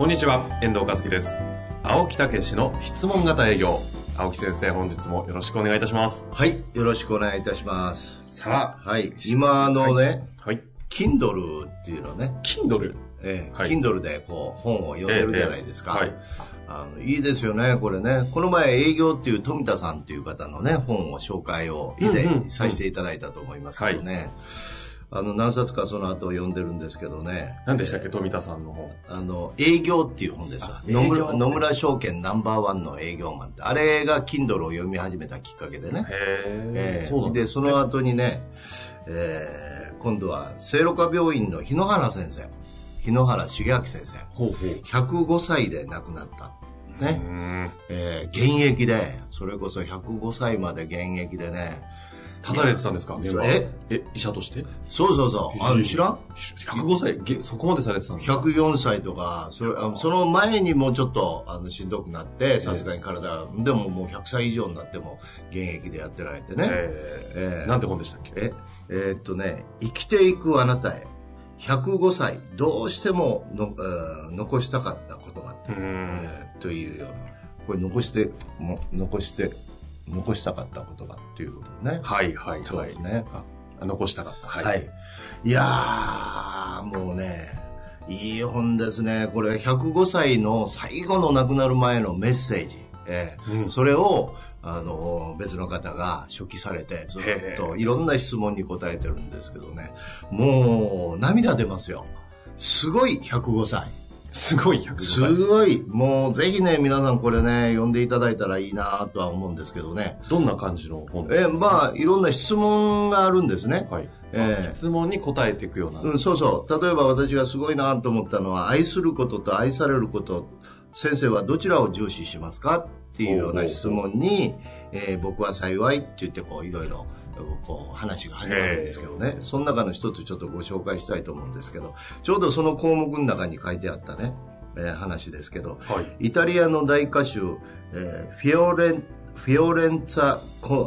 こんにちは遠藤和樹です。青木武の質問型営業。青木先生本日もよろしくお願いいたします。はい、よろしくお願いいたします。さあ、はい、今のね、はい、Kindle っていうのね、Kindle ええはい。Kindle でこう本を読んでるじゃないですか。ええええあのいいですよね、これね。この前営業っていう富田さんっていう方のね、本を紹介を以前うんうんさせていただいたと思いますけどね。あの、何冊かその後読んでるんですけどね。何でしたっけ？富田さんの本あの、営業っていう本ですわ。あ。野村野村証券ナンバーワンの営業マンって。あれが Kindle を読み始めたきっかけでね。へええ。ーそうなんですでその後にね、えー今度は聖路加病院の日野原先生。日野原重明先生。ほうほう。105歳で亡くなった。うね、ん。えー現役で。それこそ105歳まで現役でね立たれてたんですか？え？え医者として？そうそうそう。あの知らん？105歳げそこまでされてたんですか104歳とかそれあその前にもうちょっとあのしんどくなってさすがに体がでももう100歳以上になっても現役でやってられてね、ええーーなんて本でしたっけえ、えーっとね、生きてい。くあなたへ、105歳、どうしてもの、えー残したかった言葉って、うんえーとい。うような、これ残して、も残して、残したかった言葉っていうことね。はいはいそうはいですね。あ残したかったははい。い、やー、もうね、いい本ですね。これ105歳の最後の亡くなる前のメッセージ。えーうんそれを、あの、別の方が初期されて、ずっといろんな質問に答えてるんですけどね。もう、涙出ますよ。すごい105歳。すごい105す歳ごい。もう、ぜひね、皆さんこれね、読んでいただいたらいいなとは思うんですけどね。どんな感じの本えーまあ、いろんな質問があるんですね。はいえー質問に答えていくようなうん、そうそう。例えば私がすごいなと思ったのは、愛することと愛されること、先生はどちらを重視しますか？っていうような質問に、えー僕は幸いって言って、こう、いろいろ、こう、話が始まるんですけどね。その中の一つちょっとご紹介したいと思うんですけど、ちょうどその項目の中に書いてあったね、えー話ですけど、はいイタリアの大歌手、えーフィオレン、フィオレンツァコ、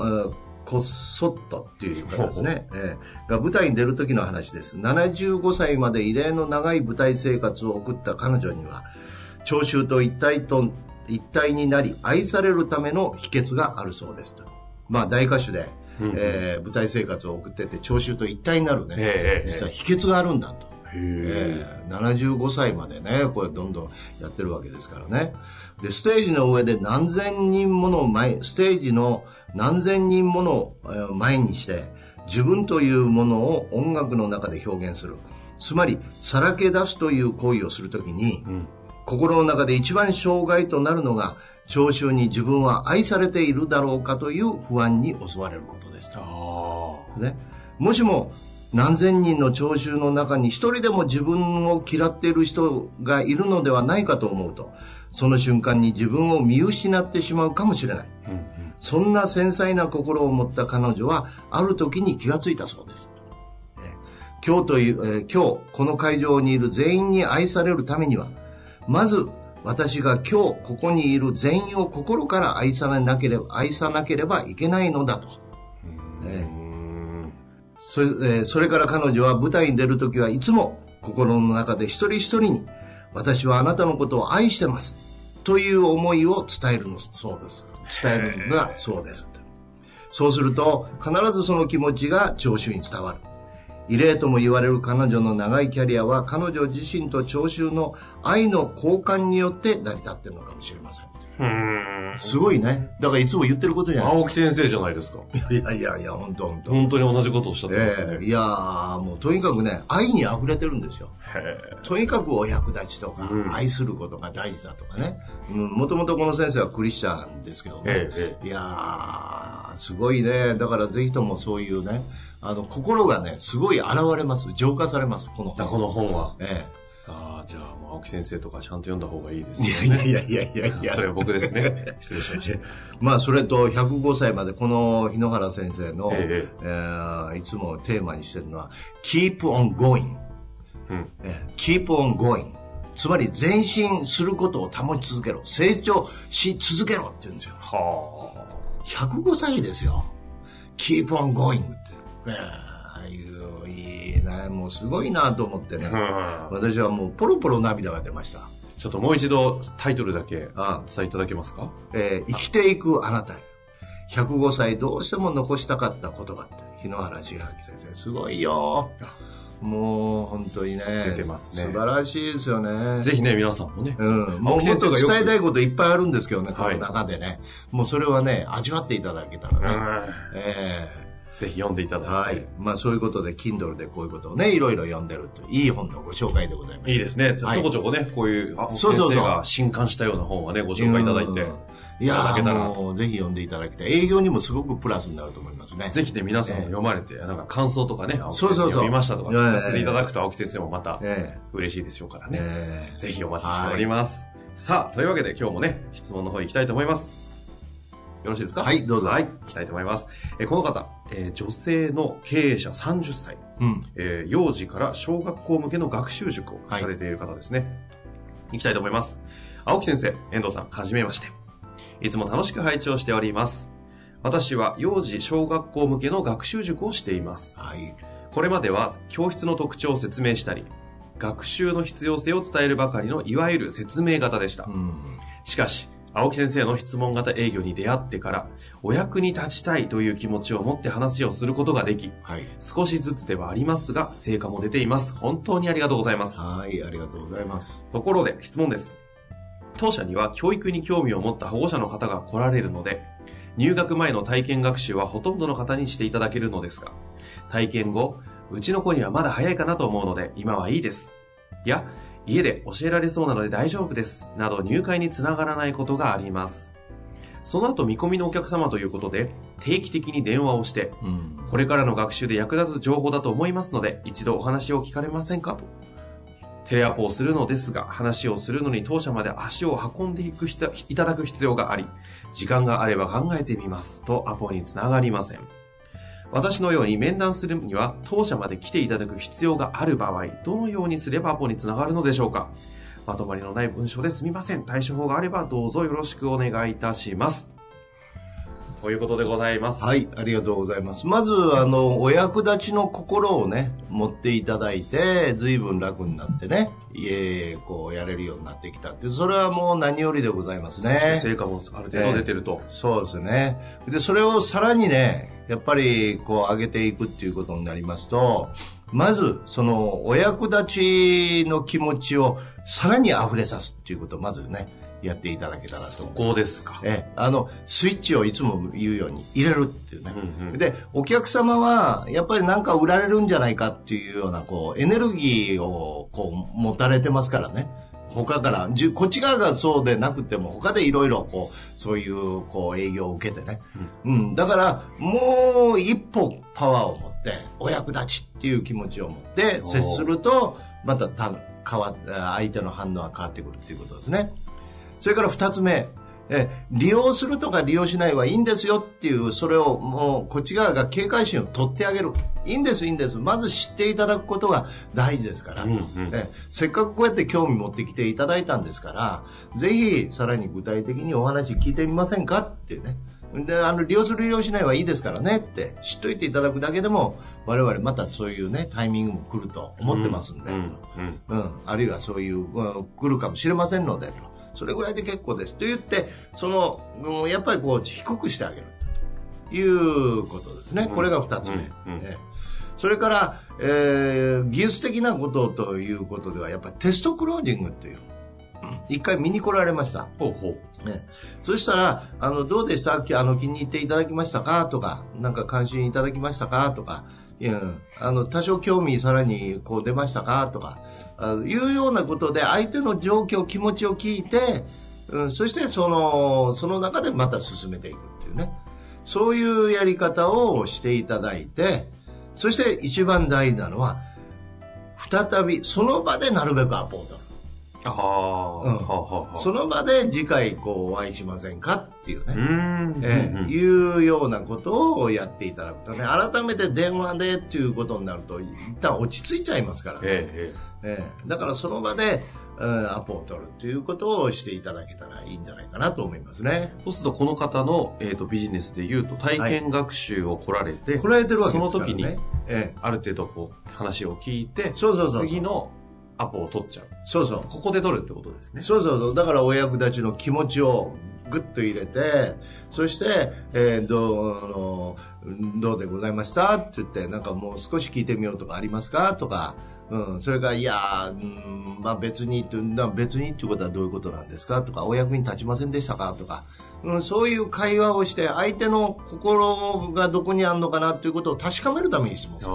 ッソットっていう方ですね、えーが舞台に出る時の話です。75歳まで異例の長い舞台生活を送った彼女には、聴衆と一体と、一体になり愛されるための秘訣があるそうですと。まあ大歌手で、うんえー舞台生活を送ってて聴衆と一体になるね、ええ実は秘訣があるんだと。へええー75歳までね、これどんどんやってるわけですからね。で、ステージの上で何千人ものを前、ステージの何千人もの前にして、自分というものを音楽の中で表現する。つまり、さらけ出すという行為をするときに、うん心の中で一番障害となるのが、聴衆に自分は愛されているだろうかという不安に襲われることですね、もしも何千人の聴衆の中に一人でも自分を嫌っている人がいるのではないかと思うと、その瞬間に自分を見失ってしまうかもしれない。あうんうん。そんな繊細な心を持った彼女は、ある時に気がついたそうです。えー今日という、えー今日、この会場にいる全員に愛されるためには、まず、私が今日ここにいる全員を心から愛さなければ、愛さなければいけないのだと。えそれ,、えーそれから彼女は舞台に出るときはいつも心の中で一人一人に私はあなたのことを愛してますという思いを伝えるのそうです。伝えるのがそうです。そうすると必ずその気持ちが聴衆に伝わる。異例とも言われる彼女の長いキャリアは彼女自身と聴衆の愛の交換によって成り立っているのかもしれません。うんすごいね。だからいつも言ってることじゃないです青木先生じゃないですか。か。いやいやいや、本当本当。本当に同じことをおっしゃってますね。ええいやーもうとにかくね、愛に溢れてるんですよ。へとにかくお役立ちとか、うん愛することが大事だとかね。うん、もともとこの先生はクリスチャンですけどね。ええいやー、すごいね。だからぜひともそういうね、あの、心がね、すごい現れます。浄化されます、このえ。本。この本は。ええああ、じゃあ、青木先生とかちゃんと読んだ方がいいですいね。やいやいやいやいや それは僕ですね。失礼しました。まあ、それと105歳までこの日野原先生の、ええーいつもテーマにしてるのは、keep on going。うん。えー keep on going。つまり前進することを保ち続けろ。成長し続けろって言うんですよ。は105歳ですよ。keep on going って。えーいういいね。もうすごいなと思ってね。あ。うん私はもうポロポロ涙が出ました。ちょっともう一度タイトルだけあ伝えいただけますか？えー生きていくあなたへ。105歳どうしても残したかった言葉って。日野原千秋先生、すごいよ。もう本当にね。出てますね素晴らしいですよね。ぜひね、皆さんもね。うん。もっと伝えたいこといっぱいあるんですけどね、こはいの中でね。もうそれはね、味わっていただけたらね。うんえぜひ読んでいたえだいて。はい。まあそういうことで、Kindle でこういうことをね、いろいろ読んでると。いい本のご紹介でございます。いいですね。ちょはいこちょこね、こういう、あ、そうそうそうが新刊したような本はね、ご紹介いただいてうん、いやだけたらぜひ読んでいただきたい。営業にもすごくプラスになると思いますね。ぜひね、皆さんも読まれて、なんか感想とかね、青木先生そうそうそう読みましたとか聞かせていただくと、青木先生もまたえ嬉しいでしょうからえね。ええぜひお待ちしております。さあ、というわけで今日もね、質問の方行きたいと思います。よろしいですか？はいどうぞはい、行きたいと思います。えーこの方、えー女性の経営者30歳、うん。えー幼児から小学校向けの学習塾をはいされている方ですね。行きたいと思います。青木先生、遠藤さん、はじめまして。いつも楽しく拝聴しております。私は幼児小学校向けの学習塾をしています。はい。これまでは教室の特徴を説明したり、学習の必要性を伝えるばかりのいわゆる説明型でしたう。ん。しかし、青木先生の質問型営業に出会ってから、お役に立ちたいという気持ちを持って話をすることができ、はい。少しずつではありますが、成果も出ています。本当にありがとうございます。はい、ありがとうございます。ところで質問です。当社には教育に興味を持った保護者の方が来られるので、入学前の体験学習はほとんどの方にしていただけるのですが、体験後、うちの子にはまだ早いかなと思うので、今はいいです。いや、家で教えられそうなので大丈夫です。など入会につながらないことがあります。その後見込みのお客様ということで、定期的に電話をして、うん。これからの学習で役立つ情報だと思いますので、一度お話を聞かれませんか？と。テレアポをするのですが、話をするのに当社まで足を運んでいくいただく必要があり、時間があれば考えてみますとアポにつながりません。私のように面談するには当社まで来ていただく必要がある場合、どのようにすればアポにつながるのでしょうか？まとまりのない文章ですみません。対処法があればどうぞよろしくお願いいたします。ということでございます。はい、ありがとうございます。まず、あの、お役立ちの心をね、持っていただいて、随分楽になってね、家、こう、やれるようになってきたっていう、それはもう何よりでございますね。成果もある程度出てると。そうですね。で、それをさらにね、やっぱり、こう、上げていくっていうことになりますと、まず、その、お役立ちの気持ちをさらに溢れさすっていうことをまずね、やっていただけたらとそ。こですか。ええ、あの、スイッチをいつも言うように入れるっていうね。うんうんで、お客様は、やっぱりなんか売られるんじゃないかっていうような、こう、エネルギーを、こう、持たれてますからね。他から、じゅこっち側がそうでなくても、他でいろいろ、こう、そういう、こう、営業を受けてね。うん。だから、もう一歩パワーを持って、お役立ちっていう気持ちを持って、接すると、またた変わっ相手の反応は変わってくるっていうことですね。それから二つ目、え利用するとか利用しないはいいんですよっていう、それをもうこっち側が警戒心を取ってあげる。いいんです、いいんです。まず知っていただくことが大事ですから、うんうんえせっかくこうやって興味持ってきていただいたんですから、ぜひさらに具体的にお話聞いてみませんか？っていうね。で、あの、利用する利用しないはいいですからねって知っといていただくだけでも、我々またそういうね、タイミングも来ると思ってますんで。うんうんうん、あるいはそういう、うん来るかもしれませんのでと。それぐらいで結構です。と言って、その、うんやっぱりこう、低くしてあげるということですね。これが二つ目。うんうんええそれから、えー技術的なことということでは、やっぱりテストクロージングっていう、うん一回見に来られました。ほうほう。ね、そしたら、あの、どうでした？あの、気に入っていただきましたか？とか、なんか関心いただきましたか？とか、いや、あの、多少興味さらにこう出ましたかとか、あいうようなことで相手の状況、気持ちを聞いて、うん、そしてその、その中でまた進めていくっていうね。そういうやり方をしていただいて、そして一番大事なのは、再びその場でなるべくアポート。ああ、うんはあはその場で次回こうお会いしませんかっていうね。うーん。ええうんうんいうようなことをやっていただくとね、改めて電話でっていうことになると、一旦落ち着いちゃいますからね。えええええだからその場で、うんアポを取るっていうことをしていただけたらいいんじゃないかなと思いますね。えそうすると、この方の、えー、とビジネスでいうと、体験学習を来られて、来られてるわけですからね。その時にえある程度こう、話を聞いて、そうそうそう次のアポを取っちゃう。えそうそう。ここで取るってことですね。そうそうそう。だからお役立ちの気持ちをぐっと入れて、そして、えーどう、あのどうでございましたって言って、なんかもう少し聞いてみようとかありますかとか、うん、それから、いやー、うん、まあ別に別にっていうことはどういうことなんですかとか、お役に立ちませんでしたかとか、うん、そういう会話をして、相手の心がどこにあるのかなっていうことを確かめるために質問する。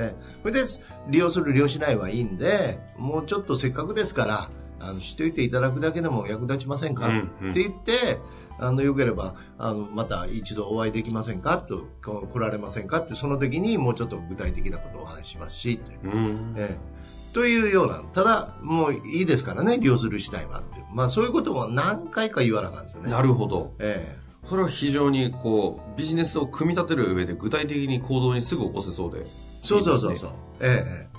あええ。それで利用する利用しないはいいんでもうちょっとせっかくですからあの知っておいていただくだけでも役立ちませんか、うんうん。って言ってあのよければあのまた一度お会いできませんか？とこ来られませんか？ってその時にもうちょっと具体的なことをお話ししますしってあ。うん。ええ。というようなただもういいですからね利用するしないはってまあそういうことも何回か言わなあかんですよね。なるほど。えそれは非常にこう、ビジネスを組み立てる上で具体的に行動にすぐ起こせそうで。えそうそうそうそうええ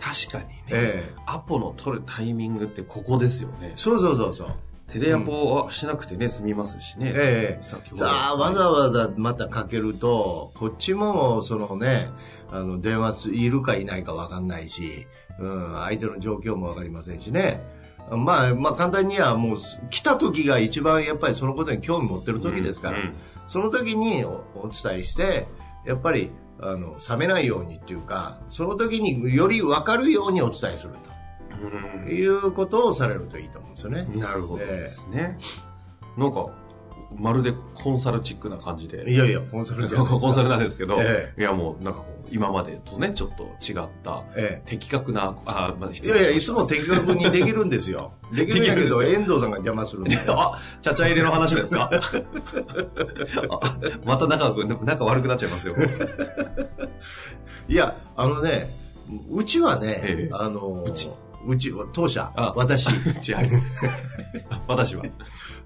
確かにね、ええアポの取るタイミングってここですよね。そうそうそうそうテレアポはしなくてね、済みますしね。ええ。さあ、わざわざまたかけると、こっちも、そのね、あの、電話すいるかいないかわかんないし、うん、相手の状況もわかりませんしね。まあ、まあ、簡単にはもう、来た時が一番やっぱりそのことに興味持ってる時ですから、うんうん。その時におお伝えして、やっぱり、あの、冷めないようにっていうか、その時によりわかるようにお伝えすると。いうことをされるといいと思うんですよね。なるほどですね。なんか、まるでコンサルチックな感じで。いやいや、コンサルじゃないですか。コンサルなんですけど、え。いやもうなんかこう、今までとね、ちょっと違った、ええ。的確な、あ、まあ、失いやいや、いつも的確にできるんですよ。できるんやけど、遠藤さんが邪魔するんで。あ、ちゃちゃ入れの話ですか？あまた仲仲悪くなっちゃいますよ。いや、あのね、うちはね、ええ。あの、うちうち、当社あ、私、違う。私は。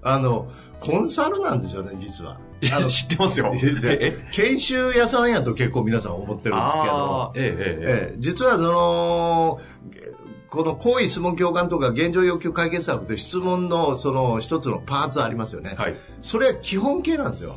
あの、コンサルなんですよね、実は。あの知ってますよ。で研修屋さんやと結構皆さん思ってるんですけど、えええええええ実はその、この行為質問共感とか現状要求解決策という質問のその一つのパーツありますよね。えはい。それは基本形なんですよ。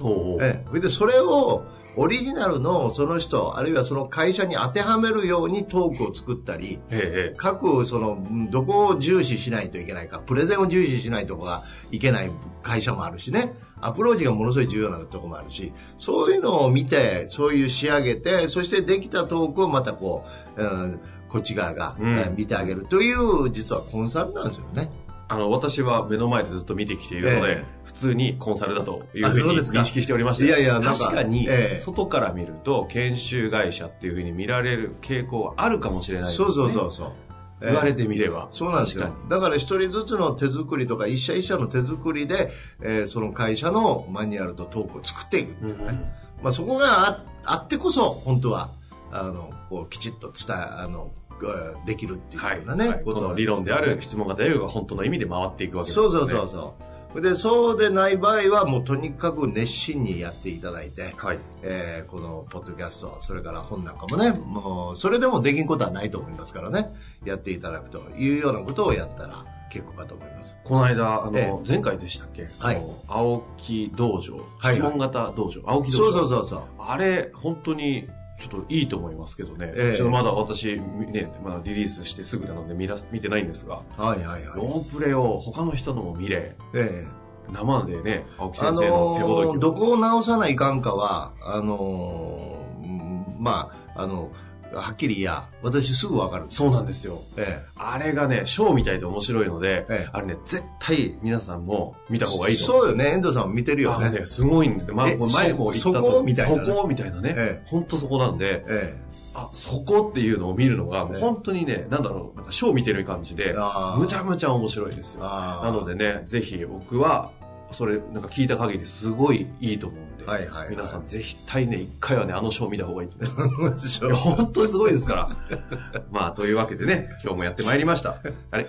おうおうええ、それでそれをオリジナルのその人あるいはその会社に当てはめるようにトークを作ったりえええ各そのうんどこを重視しないといけないかプレゼンを重視しないとこがいけない会社もあるしね。アプローチがものすごい重要なとこもあるしそういうのを見てそういう仕上げてそしてできたトークをまたこう、うん、こっち側が、うん。えー見てあげるという実はコンサルなんですよね。あの、私は目の前でずっと見てきているので、ええ普通にコンサルだというふうに認識しておりました。いやいやか確かにええ、外から見ると、研修会社っていうふうに見られる傾向はあるかもしれないですね。そうそうそうそう。えー言われてみれば。そうなんですよ。だから一人ずつの手作りとか一社一社の手作りで、えーその会社のマニュアルとトークを作っていくっていうね。うんうんまあそこがああってこそ、本当は、あの、こう、きちっと伝え、あの、えーできるっていうはい。ようなね、はいこの理論である質問型営業が本当の意味で回っていくわけですよね。そうそうそうそう。で、そうでない場合は、もうとにかく熱心にやっていただいて、はい。えーこのポッドキャスト、それから本なんかもね、もう、それでもできんことはないと思いますからね、やっていただくというようなことをやったら結構かと思います。この間、あの、ええ前回でしたっけ？はい青木道場。はい質問型道場。青木道そう場。そうそうそう。あれ、本当に、ちょっといいと思いますけどね。ええちょっとまだ私、ね、まだリリースしてすぐなので見ら見てないんですが、はいはいはい。ロープレを他の人のも見れ、ええ生でね、青木あ先生の手ほどきを、のーどこを直さないかんかは、あのーうんまあ、あの、はっきり言や、私すぐわかる。そうなんですよ。えあれがね、ショーみたいで面白いので、ええあれね、絶対皆さんも見た方がいいと思う。そうよね、遠藤さんも見てるよね。あのね、すごいんですね。まあ、え前も言ったとそそこ？みたいなねそこみたいなね。え本当そこなんで、えあ、そこっていうのを見るのが、ええ本当にね、なんだろう、なんかショー見てる感じで、むちゃむちゃ面白いですえよ。なのでね、ぜひ僕は、それ、なんか聞いた限りすごいいいと思うんで、はいはいはい皆さんぜひ対ね、一回はね、あのショー見た方がいいと思います。いや本当にすごいですから。まあ、というわけでね、今日もやってまいりました。あれ？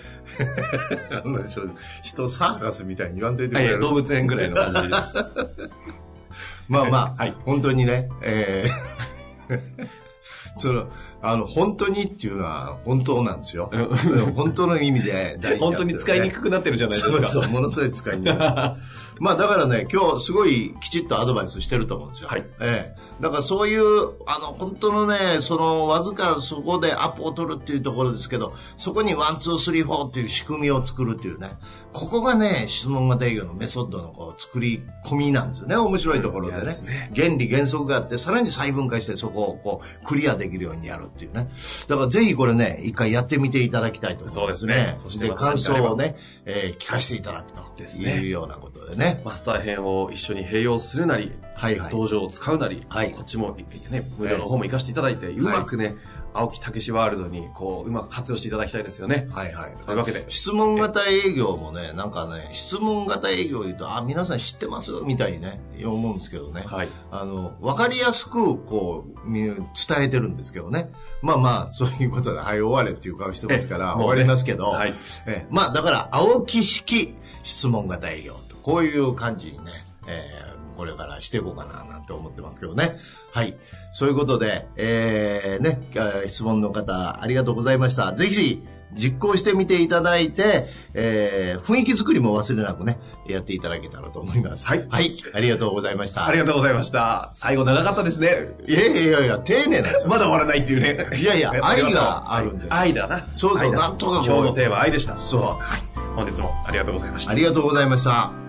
人サーカスみたいに言わんといてくれる。動物園ぐらいの感じです。まあまあ、はい本当にね、えーその、あの、本当にっていうのは本当なんですよ。本当の意味で大事本当に使いにくくなってるじゃないですか。そうそう、ものすごい使いにくい。まあだからね、今日すごいきちっとアドバイスしてると思うんですよ。はいええ。だからそういう、あの、本当のね、その、わずかそこでアポを取るっていうところですけど、そこに one, two, three, four っていう仕組みを作るっていうね。ここがね、質問型営業のメソッドのこう、作り込みなんですよね。面白いところでね。ね原理原則があって、さらに細分化してそこをこう、クリアできるようにやるっていうね。だからぜひこれね、一回やってみていただきたいと思いますね。そうですねそして感想をね、えー聞かせていただくと。ですねいうようなことでね。マスター編を一緒に併用するなり、はいはい。道場を使うなり、はいこっちもね、無料の方も活かしていただいて、うまくね、青木武ワールドに、こう、うまく活用していただきたいですよね。はいはい。というわけで質問型営業もね、なんかね、質問型営業言うと、あ、皆さん知ってます？みたいにね、思うんですけどね。はい。あの、わかりやすく、こう、み伝えてるんですけどね。まあまあ、そういうことで、はい、終われっていう顔してますから、えわかりますけど、はい。えまあ、だから、青木式質問型営業と、こういう感じにね、えーこれからしていこうかな、なんて思ってますけどね。はい。そういうことで、えー、ね、あ質問の方、ありがとうございました。ぜひ、実行してみていただいて、えー、雰囲気作りも忘れなくね、やっていただけたらと思います。はいはい。ありがとうございました。ありがとうございました。最後長かったですね。いやいやいやいや、丁寧なんですよ。まだ終わらないっていうね。いやいや 愛があるんです愛だな。そうそうなんとか今日のテーマは愛でした。そう。本日もありがとうございましたあ。りがとうございました。